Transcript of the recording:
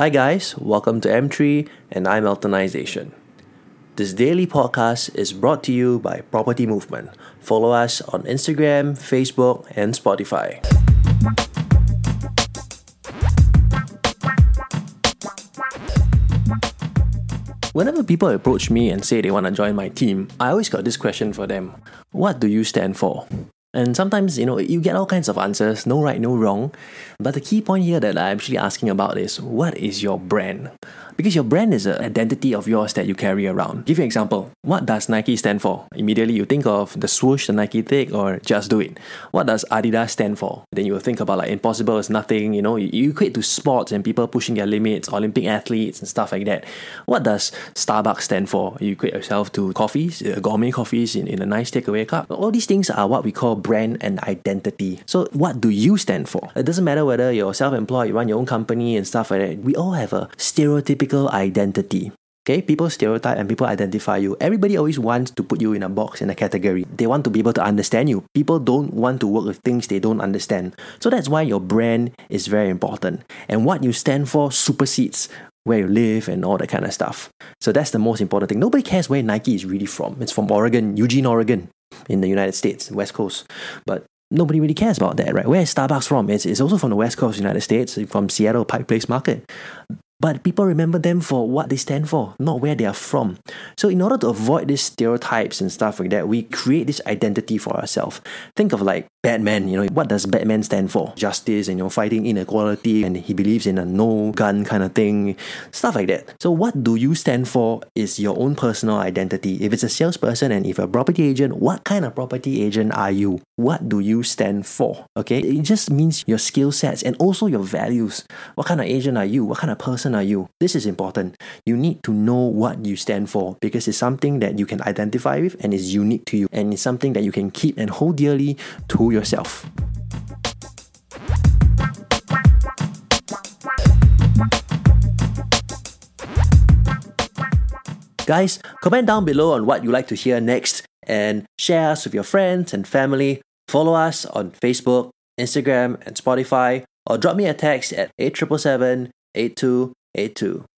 Hi, guys, welcome to M3 and I'm Eltonization. This daily podcast is brought to you by Property Movement. Follow us on Instagram, Facebook, and Spotify. Whenever people approach me and say they want to join my team, I always got this question for them What do you stand for? And sometimes, you know, you get all kinds of answers, no right, no wrong. But the key point here that I'm actually asking about is what is your brand? Because your brand is an identity of yours that you carry around. Give you an example. What does Nike stand for? Immediately you think of the swoosh the Nike take or just do it. What does Adidas stand for? Then you will think about like impossible is nothing, you know, you, equate to sports and people pushing their limits, Olympic athletes and stuff like that. What does Starbucks stand for? You equate yourself to coffees, uh, gourmet coffees in, in a nice takeaway cup. All these things are what we call brand and identity. So what do you stand for? It doesn't matter whether you're self-employed, you run your own company and stuff like that. We all have a stereotypical identity. Okay, people stereotype and people identify you. Everybody always wants to put you in a box, in a category. They want to be able to understand you. People don't want to work with things they don't understand. So that's why your brand is very important. And what you stand for supersedes where you live and all that kind of stuff. So that's the most important thing. Nobody cares where Nike is really from. It's from Oregon, Eugene, Oregon, in the United States, West Coast. But nobody really cares about that, right? Where is Starbucks from? It's, it's also from the West Coast, United States, from Seattle Pike Place Market. But people remember them for what they stand for, not where they are from. So, in order to avoid these stereotypes and stuff like that, we create this identity for ourselves. Think of like Batman, you know, what does Batman stand for? Justice and, you know, fighting inequality, and he believes in a no gun kind of thing, stuff like that. So, what do you stand for is your own personal identity. If it's a salesperson and if a property agent, what kind of property agent are you? What do you stand for? Okay, it just means your skill sets and also your values. What kind of agent are you? What kind of person are you? This is important. You need to know what you stand for because it's something that you can identify with and is unique to you, and it's something that you can keep and hold dearly to yourself. Guys, comment down below on what you like to hear next and share us with your friends and family. Follow us on Facebook, Instagram, and Spotify, or drop me a text at 8777 8282.